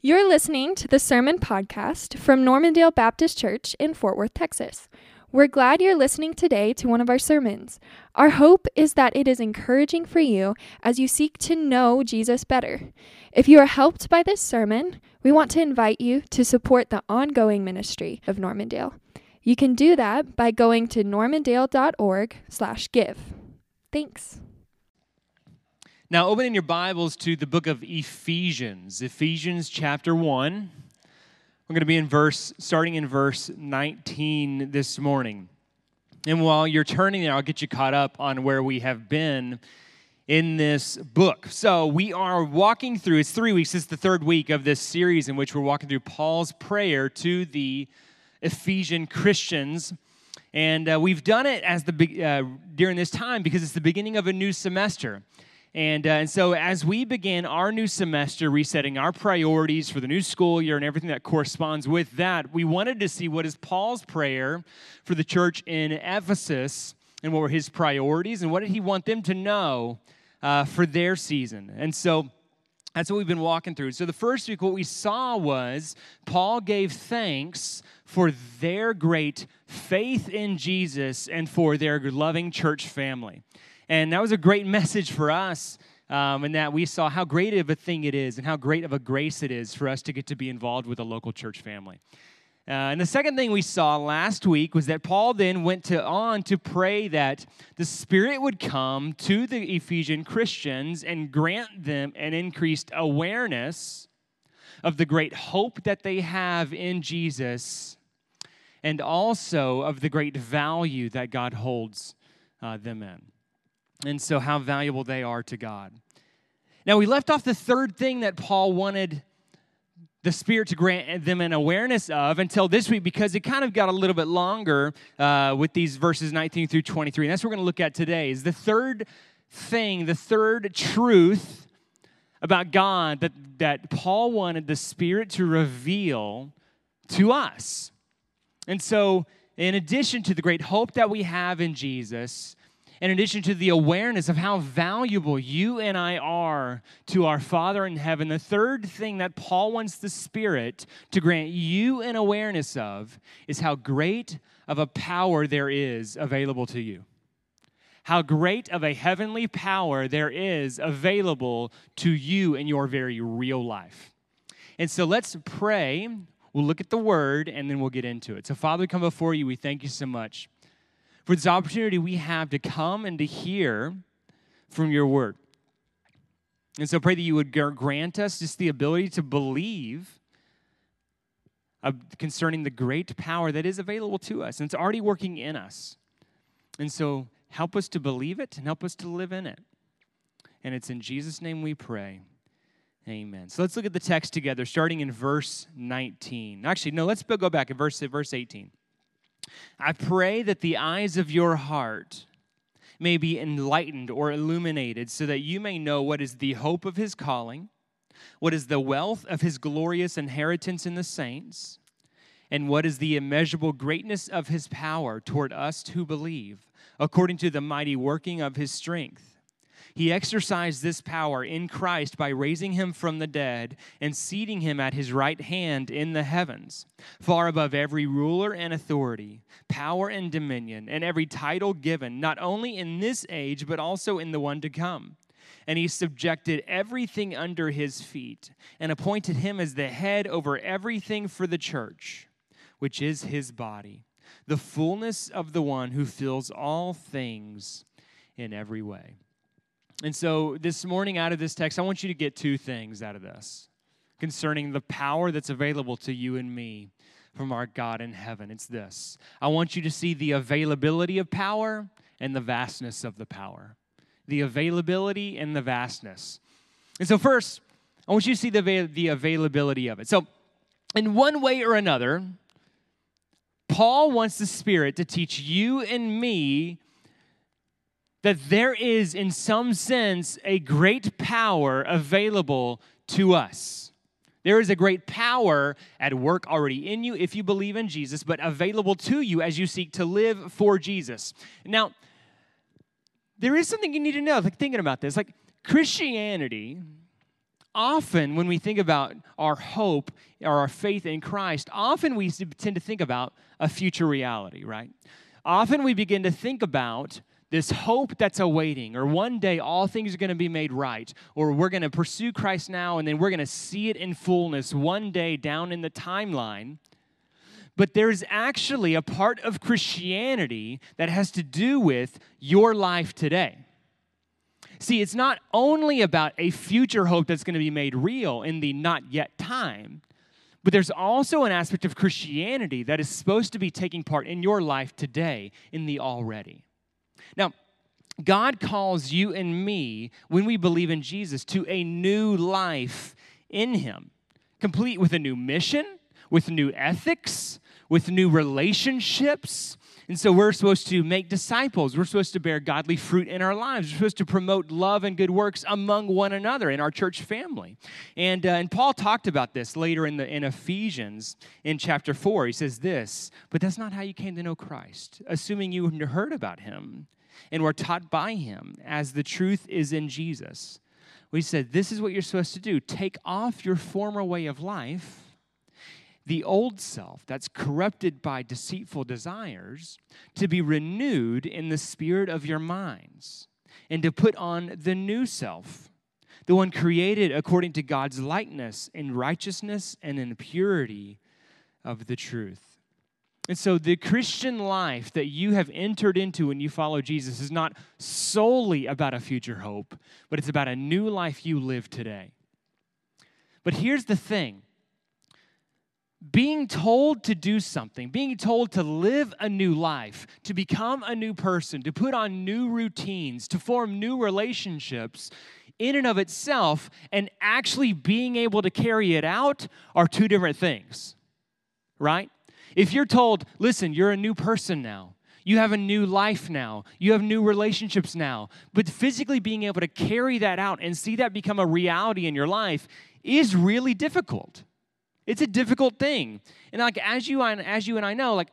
You're listening to the Sermon Podcast from Normandale Baptist Church in Fort Worth, Texas. We're glad you're listening today to one of our sermons. Our hope is that it is encouraging for you as you seek to know Jesus better. If you are helped by this sermon, we want to invite you to support the ongoing ministry of Normandale. You can do that by going to normandale.org/give. Thanks. Now, open in your Bibles to the book of Ephesians, Ephesians chapter 1. We're going to be in verse, starting in verse 19 this morning. And while you're turning there, I'll get you caught up on where we have been in this book. So, we are walking through, it's three weeks, it's the third week of this series in which we're walking through Paul's prayer to the Ephesian Christians. And uh, we've done it as the uh, during this time because it's the beginning of a new semester. And, uh, and so, as we begin our new semester, resetting our priorities for the new school year and everything that corresponds with that, we wanted to see what is Paul's prayer for the church in Ephesus and what were his priorities and what did he want them to know uh, for their season. And so, that's what we've been walking through. So, the first week, what we saw was Paul gave thanks for their great faith in Jesus and for their loving church family. And that was a great message for us. Um, and that we saw how great of a thing it is and how great of a grace it is for us to get to be involved with a local church family. Uh, and the second thing we saw last week was that Paul then went to, on to pray that the Spirit would come to the Ephesian Christians and grant them an increased awareness of the great hope that they have in Jesus and also of the great value that God holds uh, them in and so how valuable they are to God. Now, we left off the third thing that Paul wanted the Spirit to grant them an awareness of until this week because it kind of got a little bit longer uh, with these verses 19 through 23. And that's what we're going to look at today is the third thing, the third truth about God that, that Paul wanted the Spirit to reveal to us. And so, in addition to the great hope that we have in Jesus, in addition to the awareness of how valuable you and I are to our Father in heaven, the third thing that Paul wants the Spirit to grant you an awareness of is how great of a power there is available to you. How great of a heavenly power there is available to you in your very real life. And so let's pray. We'll look at the word and then we'll get into it. So, Father, come before you. We thank you so much for this opportunity we have to come and to hear from your word. And so pray that you would grant us just the ability to believe concerning the great power that is available to us and it's already working in us. And so help us to believe it and help us to live in it. And it's in Jesus' name we pray. Amen. So let's look at the text together, starting in verse 19. Actually, no, let's go back at verse, verse 18. I pray that the eyes of your heart may be enlightened or illuminated so that you may know what is the hope of his calling, what is the wealth of his glorious inheritance in the saints, and what is the immeasurable greatness of his power toward us who believe, according to the mighty working of his strength he exercised this power in Christ by raising him from the dead and seating him at his right hand in the heavens, far above every ruler and authority, power and dominion, and every title given, not only in this age, but also in the one to come. And he subjected everything under his feet and appointed him as the head over everything for the church, which is his body, the fullness of the one who fills all things in every way. And so this morning, out of this text, I want you to get two things out of this concerning the power that's available to you and me from our God in heaven. It's this I want you to see the availability of power and the vastness of the power. The availability and the vastness. And so, first, I want you to see the, the availability of it. So, in one way or another, Paul wants the Spirit to teach you and me that there is, in some sense, a great power available to us. There is a great power at work already in you if you believe in Jesus, but available to you as you seek to live for Jesus. Now, there is something you need to know, like thinking about this. Like Christianity often when we think about our hope or our faith in Christ, often we tend to think about a future reality, right? Often we begin to think about this hope that's awaiting, or one day all things are going to be made right, or we're going to pursue Christ now and then we're going to see it in fullness one day down in the timeline. But there's actually a part of Christianity that has to do with your life today. See, it's not only about a future hope that's going to be made real in the not yet time, but there's also an aspect of Christianity that is supposed to be taking part in your life today in the already. Now, God calls you and me, when we believe in Jesus, to a new life in Him, complete with a new mission, with new ethics, with new relationships. And so we're supposed to make disciples. We're supposed to bear godly fruit in our lives. We're supposed to promote love and good works among one another in our church family. And, uh, and Paul talked about this later in, the, in Ephesians in chapter 4. He says this, but that's not how you came to know Christ, assuming you heard about him and were taught by him, as the truth is in Jesus. We said, This is what you're supposed to do take off your former way of life the old self that's corrupted by deceitful desires to be renewed in the spirit of your minds and to put on the new self, the one created according to God's likeness in righteousness and in purity of the truth. And so, the Christian life that you have entered into when you follow Jesus is not solely about a future hope, but it's about a new life you live today. But here's the thing being told to do something, being told to live a new life, to become a new person, to put on new routines, to form new relationships, in and of itself, and actually being able to carry it out are two different things, right? If you're told, listen, you're a new person now, you have a new life now. You have new relationships now. But physically being able to carry that out and see that become a reality in your life is really difficult. It's a difficult thing. And like as you and as you and I know, like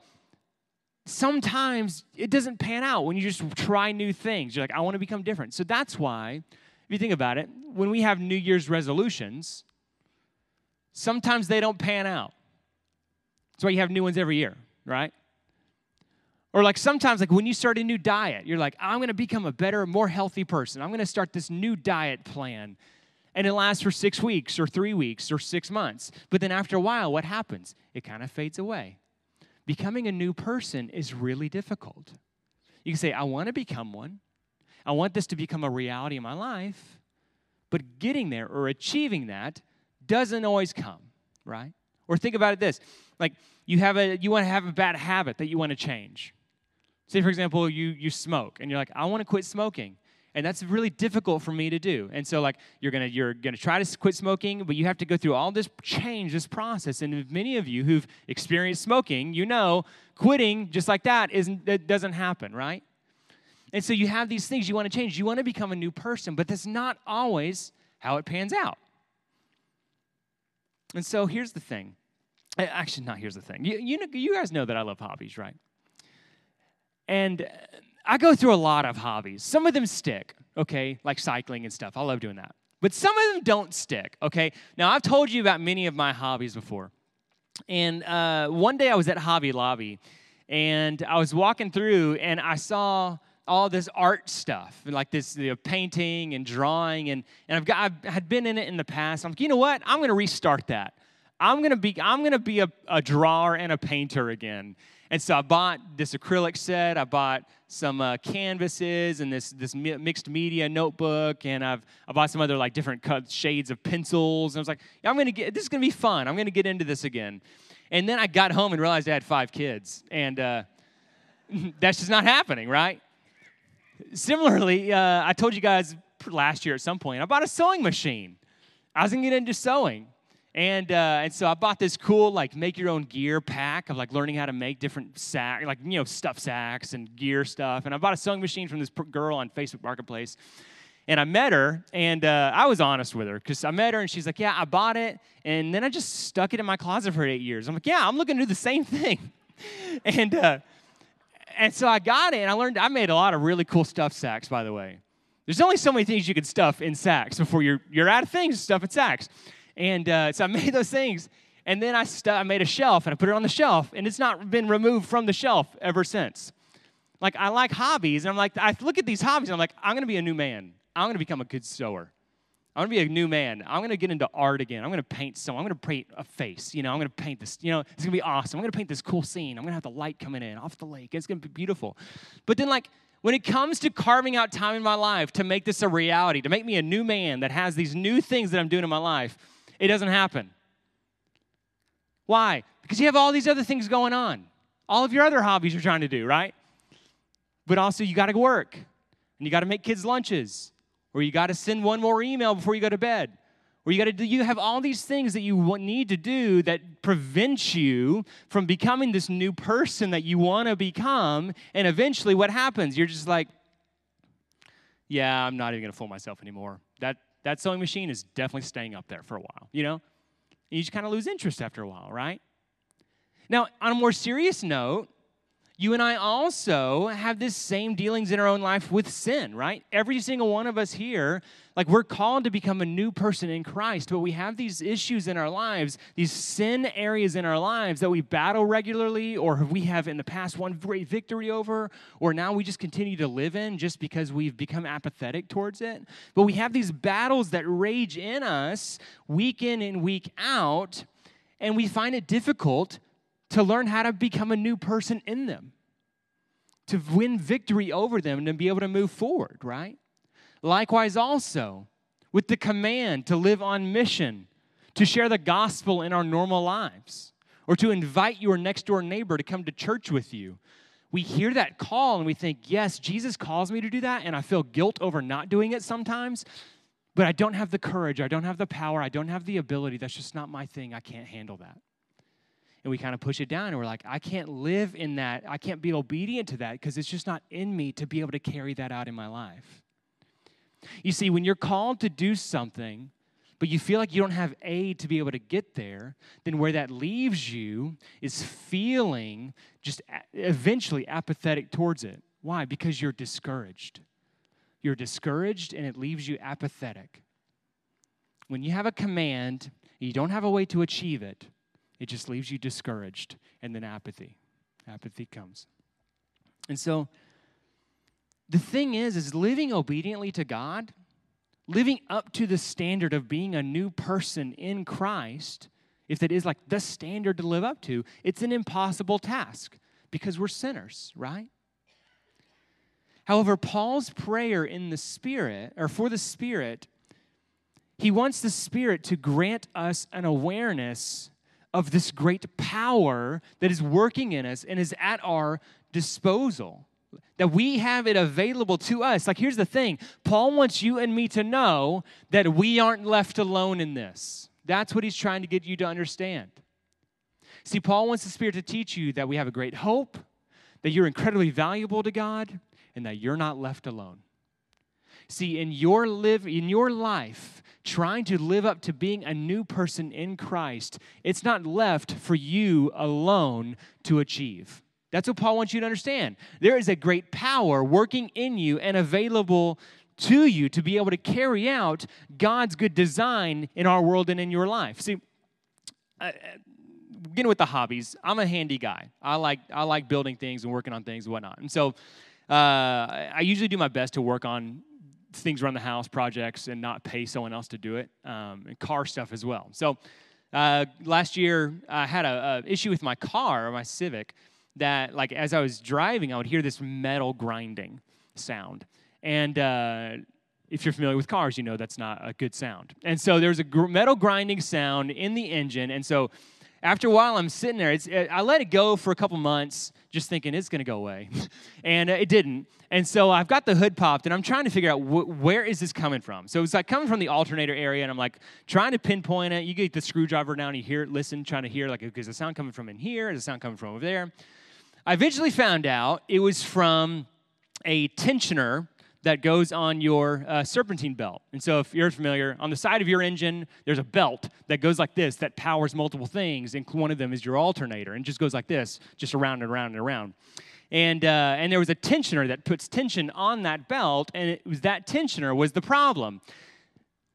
sometimes it doesn't pan out when you just try new things. You're like, I want to become different. So that's why, if you think about it, when we have New Year's resolutions, sometimes they don't pan out. That's why you have new ones every year, right? Or like sometimes, like when you start a new diet, you're like, I'm gonna become a better, more healthy person. I'm gonna start this new diet plan and it lasts for six weeks or three weeks or six months. But then after a while, what happens? It kind of fades away. Becoming a new person is really difficult. You can say, I want to become one, I want this to become a reality in my life, but getting there or achieving that doesn't always come, right? Or think about it this like you have a you want to have a bad habit that you want to change. Say, for example, you you smoke and you're like, I want to quit smoking and that's really difficult for me to do. And so like you're gonna you're gonna try to quit smoking but you have to go through all this change this process and many of you who've experienced smoking you know quitting just like that isn't that doesn't happen right? And so you have these things you want to change. You want to become a new person but that's not always how it pans out. And so here's the thing actually not here's the thing you, you, you guys know that i love hobbies right and I go through a lot of hobbies. Some of them stick, okay, like cycling and stuff. I love doing that. But some of them don't stick, okay? Now, I've told you about many of my hobbies before. And uh, one day I was at Hobby Lobby and I was walking through and I saw all this art stuff, like this you know, painting and drawing, and, and I've got I had been in it in the past. I'm like, you know what? I'm gonna restart that. I'm gonna be I'm gonna be a, a drawer and a painter again. And so I bought this acrylic set. I bought some uh, canvases and this this mixed media notebook, and I've I bought some other like different cut shades of pencils. And I was like, yeah, I'm gonna get this is gonna be fun. I'm gonna get into this again. And then I got home and realized I had five kids, and uh, that's just not happening, right? Similarly, uh, I told you guys last year at some point I bought a sewing machine. I was gonna get into sewing. And, uh, and so I bought this cool, like, make your own gear pack of like learning how to make different sack, like, you know, stuff sacks and gear stuff. And I bought a sewing machine from this girl on Facebook Marketplace. And I met her, and uh, I was honest with her because I met her, and she's like, Yeah, I bought it. And then I just stuck it in my closet for eight years. I'm like, Yeah, I'm looking to do the same thing. and, uh, and so I got it, and I learned, I made a lot of really cool stuff sacks, by the way. There's only so many things you can stuff in sacks before you're, you're out of things to stuff in sacks. And uh, so I made those things. And then I, stu- I made a shelf and I put it on the shelf. And it's not been removed from the shelf ever since. Like, I like hobbies. And I'm like, I look at these hobbies and I'm like, I'm to be a new man. I'm to become a good sewer. I'm gonna be a new man. I'm gonna get into art again. I'm gonna paint someone. I'm gonna paint a face. You know, I'm gonna paint this. You know, it's gonna be awesome. I'm gonna paint this cool scene. I'm gonna have the light coming in off the lake. It's gonna be beautiful. But then, like, when it comes to carving out time in my life to make this a reality, to make me a new man that has these new things that I'm doing in my life, it doesn't happen. Why? Because you have all these other things going on. All of your other hobbies you're trying to do, right? But also, you gotta work and you gotta make kids' lunches or you got to send one more email before you go to bed or you got to do you have all these things that you need to do that prevent you from becoming this new person that you want to become and eventually what happens you're just like yeah i'm not even going to fool myself anymore that sewing machine is definitely staying up there for a while you know? And you just kind of lose interest after a while right? Now on a more serious note you and I also have this same dealings in our own life with sin, right? Every single one of us here, like we're called to become a new person in Christ, but we have these issues in our lives, these sin areas in our lives that we battle regularly, or we have in the past won great victory over, or now we just continue to live in just because we've become apathetic towards it. But we have these battles that rage in us week in and week out, and we find it difficult to learn how to become a new person in them, to win victory over them, and to be able to move forward, right? Likewise, also, with the command to live on mission, to share the gospel in our normal lives, or to invite your next door neighbor to come to church with you. We hear that call and we think, yes, Jesus calls me to do that, and I feel guilt over not doing it sometimes, but I don't have the courage, I don't have the power, I don't have the ability. That's just not my thing. I can't handle that and we kind of push it down and we're like i can't live in that. I can't be obedient to that because it's just not in me to be able to carry that out in my life. You see when you're called to do something but you feel like you don't have aid to be able to get there then where that leaves you is feeling just eventually apathetic towards it. Why? Because you're discouraged. You're discouraged and it leaves you apathetic. When you have a command you don't have a way to achieve it it just leaves you discouraged and then apathy. Apathy comes. And so the thing is is living obediently to God, living up to the standard of being a new person in Christ, if that is like the standard to live up to, it's an impossible task because we're sinners, right? However, Paul's prayer in the Spirit, or for the Spirit, he wants the Spirit to grant us an awareness of this great power that is working in us and is at our disposal. That we have it available to us. Like, here's the thing Paul wants you and me to know that we aren't left alone in this. That's what he's trying to get you to understand. See, Paul wants the Spirit to teach you that we have a great hope, that you're incredibly valuable to God, and that you're not left alone. See, in your live in your life, trying to live up to being a new person in Christ, it's not left for you alone to achieve. That's what Paul wants you to understand. There is a great power working in you and available to you to be able to carry out God's good design in our world and in your life. See, uh, getting with the hobbies, I'm a handy guy. I like I like building things and working on things and whatnot. And so uh, I usually do my best to work on things around the house, projects, and not pay someone else to do it, um, and car stuff as well. So uh, last year, I had a, issue with my car, my Civic, that like as I was driving, I would hear this metal grinding sound, and uh, if you're familiar with cars, you know that's not a good sound. And so there was a gr- metal grinding sound in the engine, and so after a while, I'm sitting there. It's, I let it go for a couple months, just thinking it's going to go away. and uh, it didn't. And so I've got the hood popped, and I'm trying to figure out wh- where is this coming from. So it's like coming from the alternator area, and I'm like trying to pinpoint it. You get the screwdriver down, you hear it, listen, trying to hear, like, is the sound coming from in here? Is the sound coming from over there? I eventually found out it was from a tensioner that goes on your uh, serpentine belt. And so, if you're familiar, on the side of your engine, there's a belt that goes like this that powers multiple things. And one of them is your alternator, and just goes like this, just around and around and around. And, uh, and there was a tensioner that puts tension on that belt, and it was that tensioner was the problem.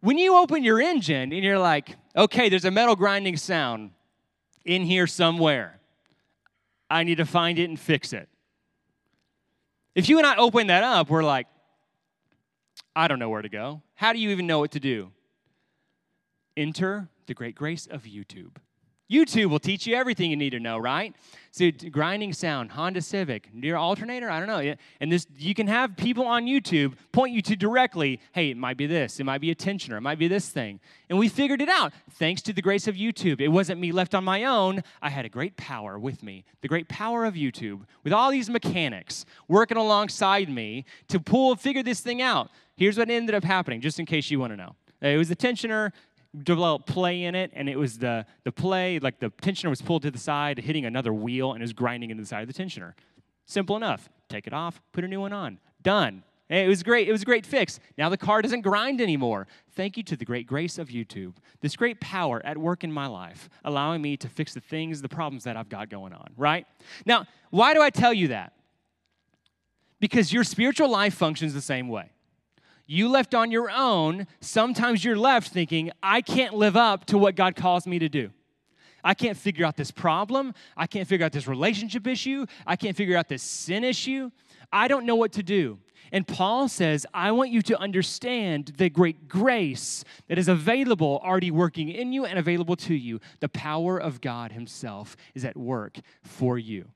When you open your engine and you're like, okay, there's a metal grinding sound in here somewhere. I need to find it and fix it. If you and I open that up, we're like, I don't know where to go. How do you even know what to do? Enter the great grace of YouTube. YouTube will teach you everything you need to know, right? So grinding sound, Honda Civic, your alternator, I don't know. And this you can have people on YouTube point you to directly, hey, it might be this, it might be a tensioner, it might be this thing. And we figured it out thanks to the grace of YouTube. It wasn't me left on my own. I had a great power with me. The great power of YouTube with all these mechanics working alongside me to pull figure this thing out. Here's what ended up happening, just in case you want to know. It was the tensioner, developed play in it, and it was the, the play, like the tensioner was pulled to the side, hitting another wheel, and it was grinding into the side of the tensioner. Simple enough. Take it off, put a new one on. Done. It was great. It was a great fix. Now the car doesn't grind anymore. Thank you to the great grace of YouTube. This great power at work in my life, allowing me to fix the things, the problems that I've got going on, right? Now, why do I tell you that? Because your spiritual life functions the same way you left on your own, sometimes you're left thinking, I can't live up to what God calls me to do. I can't figure out this problem. I can't figure out this relationship issue. I can't figure out this sin issue. I don't know what to do. And Paul says, I want you to understand the great grace that is available, already working in you and available to you. The power of God Himself is at work for you.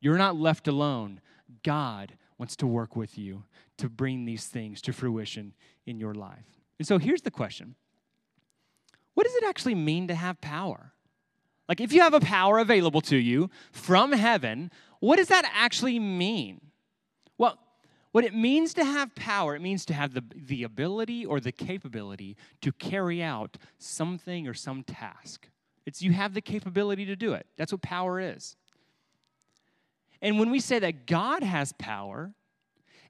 You're not left alone. God wants to work with you to bring these things to fruition in your life. And so here's the question What does it actually mean to have power? Like, if you have a power available to you from heaven, what does that actually mean? Well, what it means to have power, it means to have the, the ability or the capability to carry out something or some task. It's you have the capability to do it. That's what power is. And when we say that God has power,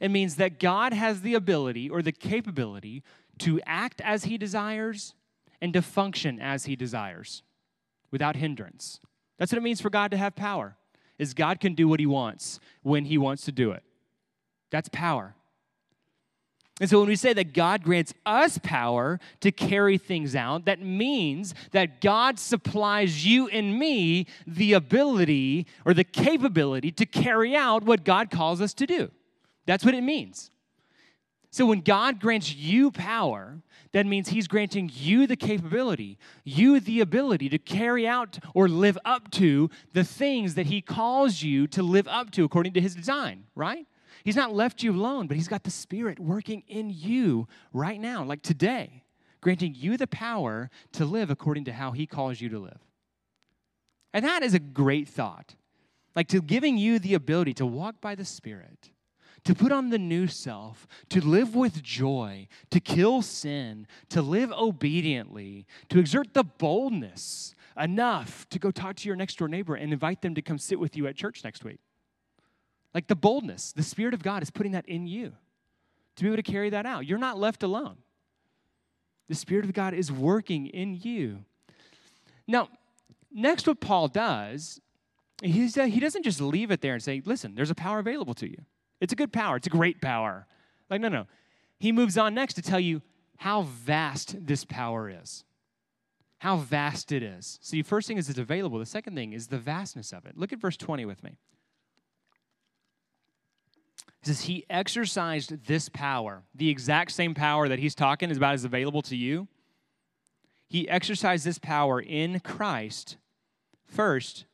it means that God has the ability or the capability to act as he desires and to function as he desires without hindrance. That's what it means for God to have power. Is God can do what he wants when he wants to do it. That's power. And so when we say that God grants us power to carry things out, that means that God supplies you and me the ability or the capability to carry out what God calls us to do. That's what it means. So when God grants you power, that means He's granting you the capability, you the ability to carry out or live up to the things that He calls you to live up to according to His design, right? He's not left you alone, but He's got the Spirit working in you right now, like today, granting you the power to live according to how He calls you to live. And that is a great thought. Like to giving you the ability to walk by the Spirit to put on the new self, to live with joy, to kill sin, to live obediently, to exert the boldness enough to go talk to your next door neighbor and invite them to come sit with you at church next week. Like the boldness, the Spirit of God is putting that in you to be able to carry that out. You're not left alone. The Spirit of God is working in you. Now, next, what Paul does, he's, uh, he doesn't just leave it there and say, listen, there's a power available to you. It's a good power, it's a great power. Like, no, no. He moves on next to tell you how vast this power is. How vast it is. See, first thing is it's available. The second thing is the vastness of it. Look at verse 20 with me. He says, He exercised this power, the exact same power that he's talking about is available to you. He exercised this power in Christ first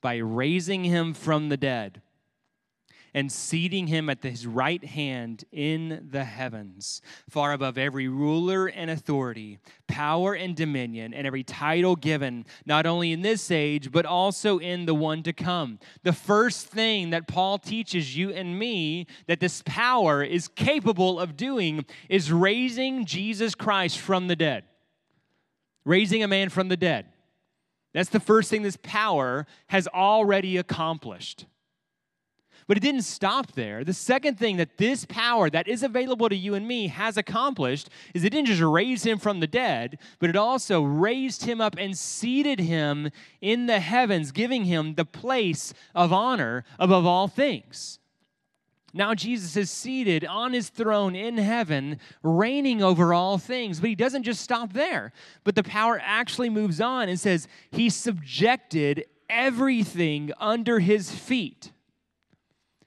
by raising him from the dead and seating him at his right hand in the heavens, far above every ruler and authority, power and dominion, and every title given, not only in this age, but also in the one to come. The first thing that Paul teaches you and me that this power is capable of doing is raising Jesus Christ from the dead. Raising a man from the dead. That's the first thing this power has already accomplished. But it didn't stop there. The second thing that this power that is available to you and me has accomplished is it didn't just raise him from the dead, but it also raised him up and seated him in the heavens, giving him the place of honor above all things. Now Jesus is seated on his throne in heaven, reigning over all things. But he doesn't just stop there. But the power actually moves on and says, He subjected everything under his feet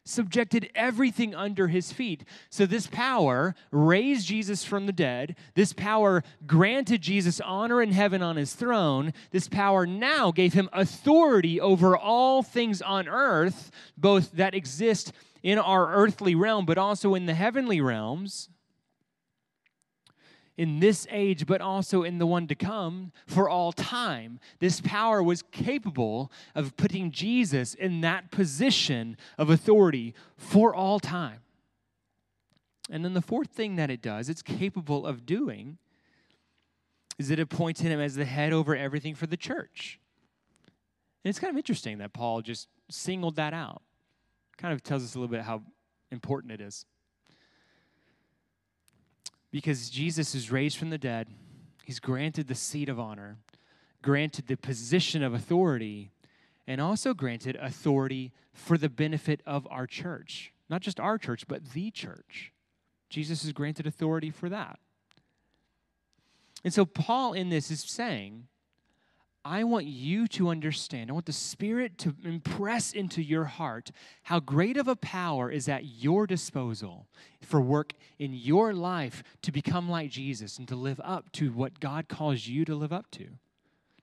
subjected everything under his feet. So, this power raised Jesus from the dead. This power granted Jesus honor in heaven on his throne. This power now gave him authority over all things on earth, both that exist in our earthly realm, but also in the heavenly realms in this age, but also in the one to come for all time. This power was capable of putting Jesus in that position of authority for all time. And then the fourth thing that it does, it's capable of doing, is it appointed him as the head over everything for the church. And it's kind of interesting that Paul just singled that out. Kind of tells us a little bit how important it is because Jesus is raised from the dead, he's granted the seat of honor, granted the position of authority, and also granted authority for the benefit of our church. Not just our church, but the church. Jesus is granted authority for that. And so, Paul in this is saying I want you to understand, I want the Spirit to impress into your heart how great of a power is at your disposal for work in your life to become like Jesus and to live up to what God calls you to live up to.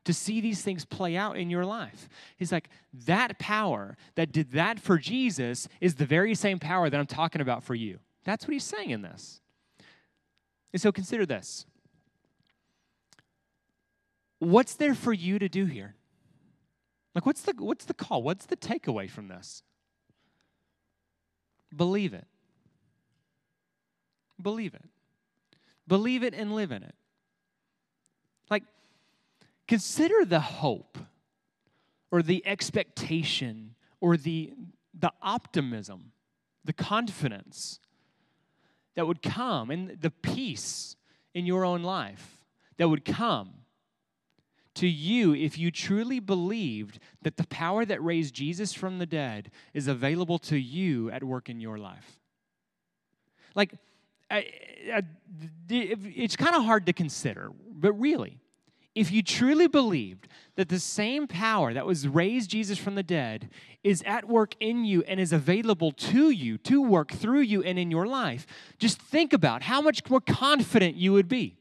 To see these things play out in your life. He's like, that power that did that for Jesus is the very same power that I'm talking about for you. That's what he's saying in this. And so consider this what's there for you to do here? Like, what's the, what's the call? What's the takeaway from this? Believe it. Believe it. Believe it and live in it. Like, consider the hope or the expectation or the, the optimism, the confidence that would come and the peace in your own life that would come to you if you truly believed that the power that raised Jesus from the dead is available to you at work in your life. Like, I, I, it's kind of hard to consider, but really, if you truly believed that the same power that was raised Jesus from the dead is at work in you and is available to you to work through you and in your life, just think about how much more confident you would be,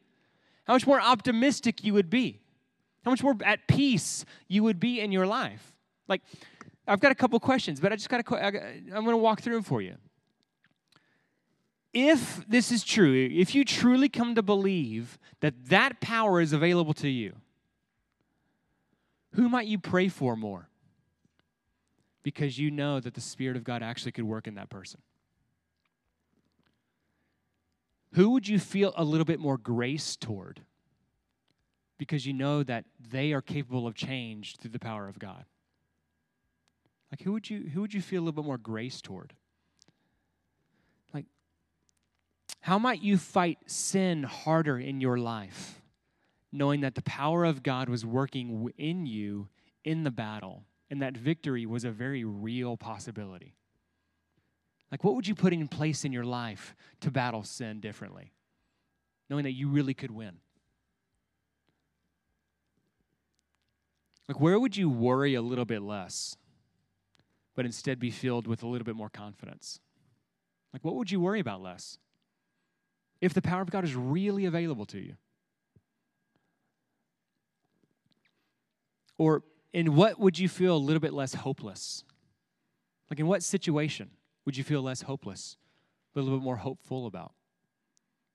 how much more optimistic you would be how much more at peace you would be in your life. Like, I've got a couple questions, but I just got to, I'm going to walk through them for you. If this is true, if you truly come to believe that that power is available to you, who might you pray for more? Because you know that the Spirit of God actually could work in that person. Who would you feel a little bit more grace toward? Because you know that they are capable of change through the power of God? Like who would you who would you feel a little bit more grace toward? Like how might you fight sin harder in your life knowing that the power of God was working in you in the battle and that victory was a very real possibility? Like what would you put in place in your life to battle sin differently? Knowing that you really could win. Like, where would you worry a little bit less, but instead be filled with a little bit more confidence? Like, what would you worry about less if the power of God is really available to you? Or in what would you feel a little bit less hopeless? Like, in what situation would you feel less hopeless, a little bit more hopeful about?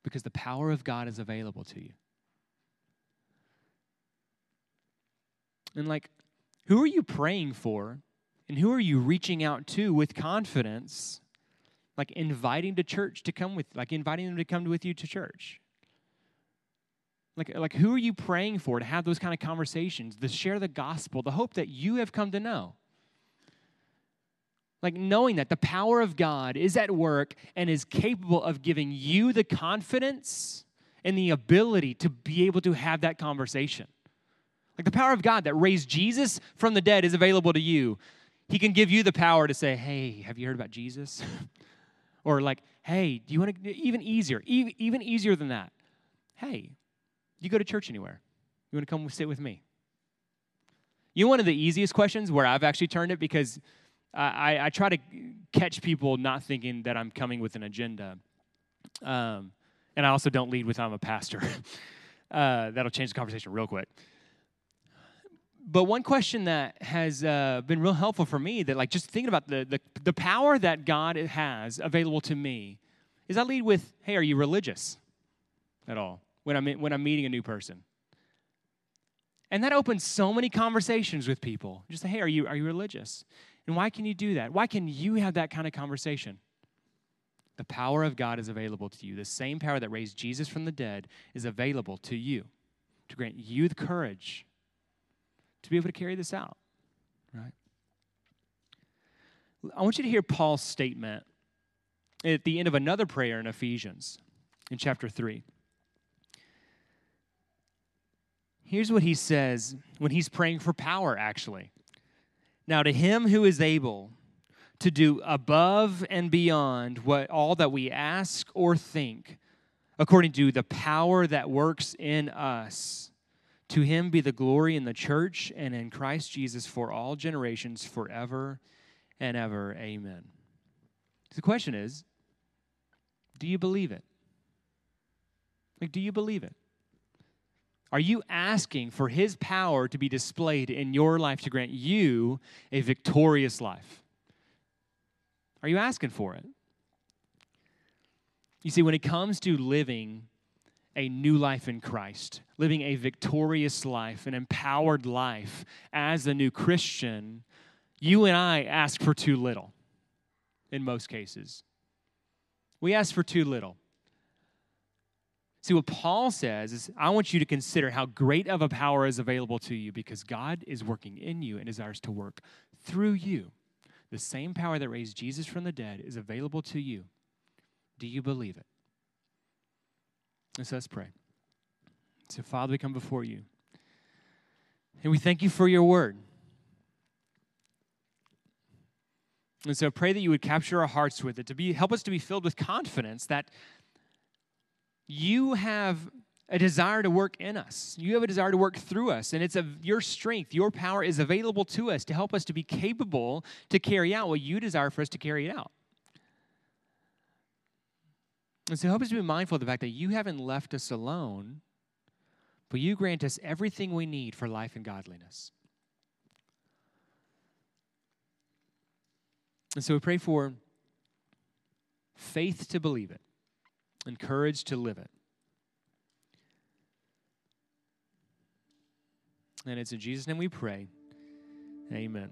Because the power of God is available to you. And like, who are you praying for? And who are you reaching out to with confidence? Like inviting to church to come with, like inviting them to come with you to church. Like, like who are you praying for to have those kind of conversations, to share the gospel, the hope that you have come to know? Like knowing that the power of God is at work and is capable of giving you the confidence and the ability to be able to have that conversation. Like the power of God that raised Jesus from the dead is available to you. He can give you the power to say, Hey, have you heard about Jesus? or like, Hey, do you want to, even easier, even easier than that. Hey, you go to church anywhere? You want to come sit with me? You know, one of the easiest questions where I've actually turned it because I, I try to catch people not thinking that I'm coming with an agenda. Um, and I also don't lead with I'm a pastor. uh, that'll change the conversation real quick. But one question that has uh, been real helpful for me that, like, just thinking about the, the, the power that God has available to me is I lead with, hey, are you religious at all when I'm, when I'm meeting a new person? And that opens so many conversations with people. Just say, hey, are you, are you religious? And why can you do that? Why can you have that kind of conversation? The power of God is available to you. The same power that raised Jesus from the dead is available to you to grant you the courage to be able to carry this out, right? I want you to hear Paul's statement at the end of another prayer in Ephesians in chapter 3. Here's what he says when he's praying for power, actually. Now, to him who is able to do above and beyond what all that we ask or think, according to the power that works in us, to him be the glory in the church and in Christ Jesus for all generations, forever and ever. Amen. The question is do you believe it? Like, do you believe it? Are you asking for His power to be displayed in your life to grant you a victorious life? Are you asking for it? You see, when it comes to living a new life in Christ, living a victorious life, an empowered life as a new Christian, you and I ask for too little in most cases. We ask for too little. See, what Paul says is, I want you to consider how great of a power is available to you because God is working in you and desires to work through you. The same power that raised Jesus from the dead is available to you. Do you believe it? And so let's pray. So, Father, we come before you. And we thank you for your word. And so pray that you would capture our hearts with it, to be help us to be filled with confidence that you have a desire to work in us. You have a desire to work through us. And it's of your strength, your power is available to us to help us to be capable to carry out what you desire for us to carry out. And so help us to be mindful of the fact that you haven't left us alone, but you grant us everything we need for life and godliness. And so we pray for faith to believe it and courage to live it. And it's in Jesus' name we pray. Amen.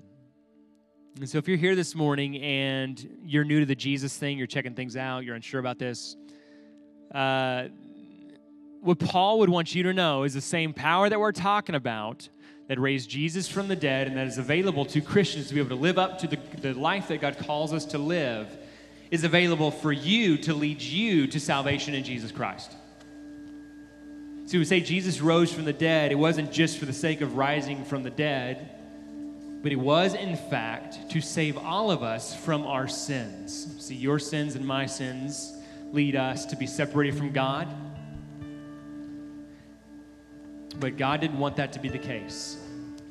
And so, if you're here this morning and you're new to the Jesus thing, you're checking things out, you're unsure about this, uh, what Paul would want you to know is the same power that we're talking about that raised Jesus from the dead and that is available to Christians to be able to live up to the, the life that God calls us to live is available for you to lead you to salvation in Jesus Christ. So we say Jesus rose from the dead. It wasn't just for the sake of rising from the dead, but it was, in fact, to save all of us from our sins. See, your sins and my sins lead us to be separated from God. But God didn't want that to be the case.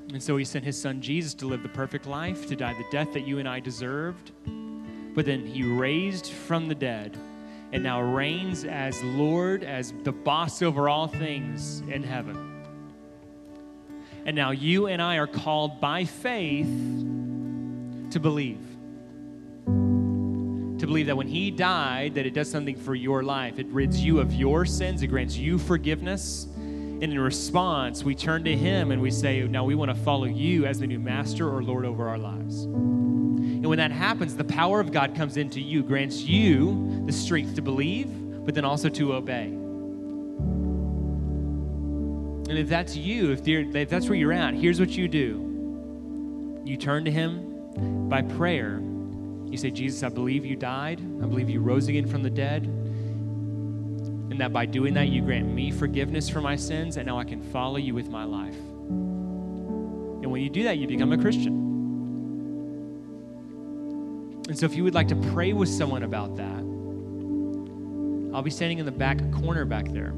And so he sent his son Jesus to live the perfect life, to die the death that you and I deserved but then he raised from the dead and now reigns as Lord, as the boss over all things in heaven. And now you and I are called by faith to believe. To believe that when he died, that it does something for your life. It rids you of your sins, it grants you forgiveness. And in response, we turn to him and we say, Now we want to follow you as the new master or Lord over our lives. And when that happens, the power of God comes into you, grants you the strength to believe, but then also to obey. And if that's you, if, if that's where you're at, here's what you do you turn to Him by prayer, You say, Jesus, I believe you died. I believe you rose again from the dead. And that by doing that, you grant me forgiveness for my sins, and now I can follow you with my life. And when you do that, you become a Christian. And so, if you would like to pray with someone about that, I'll be standing in the back corner back there.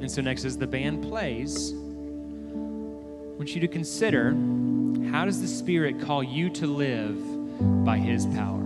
And so, next, as the band plays, I want you to consider how does the Spirit call you to live by His power?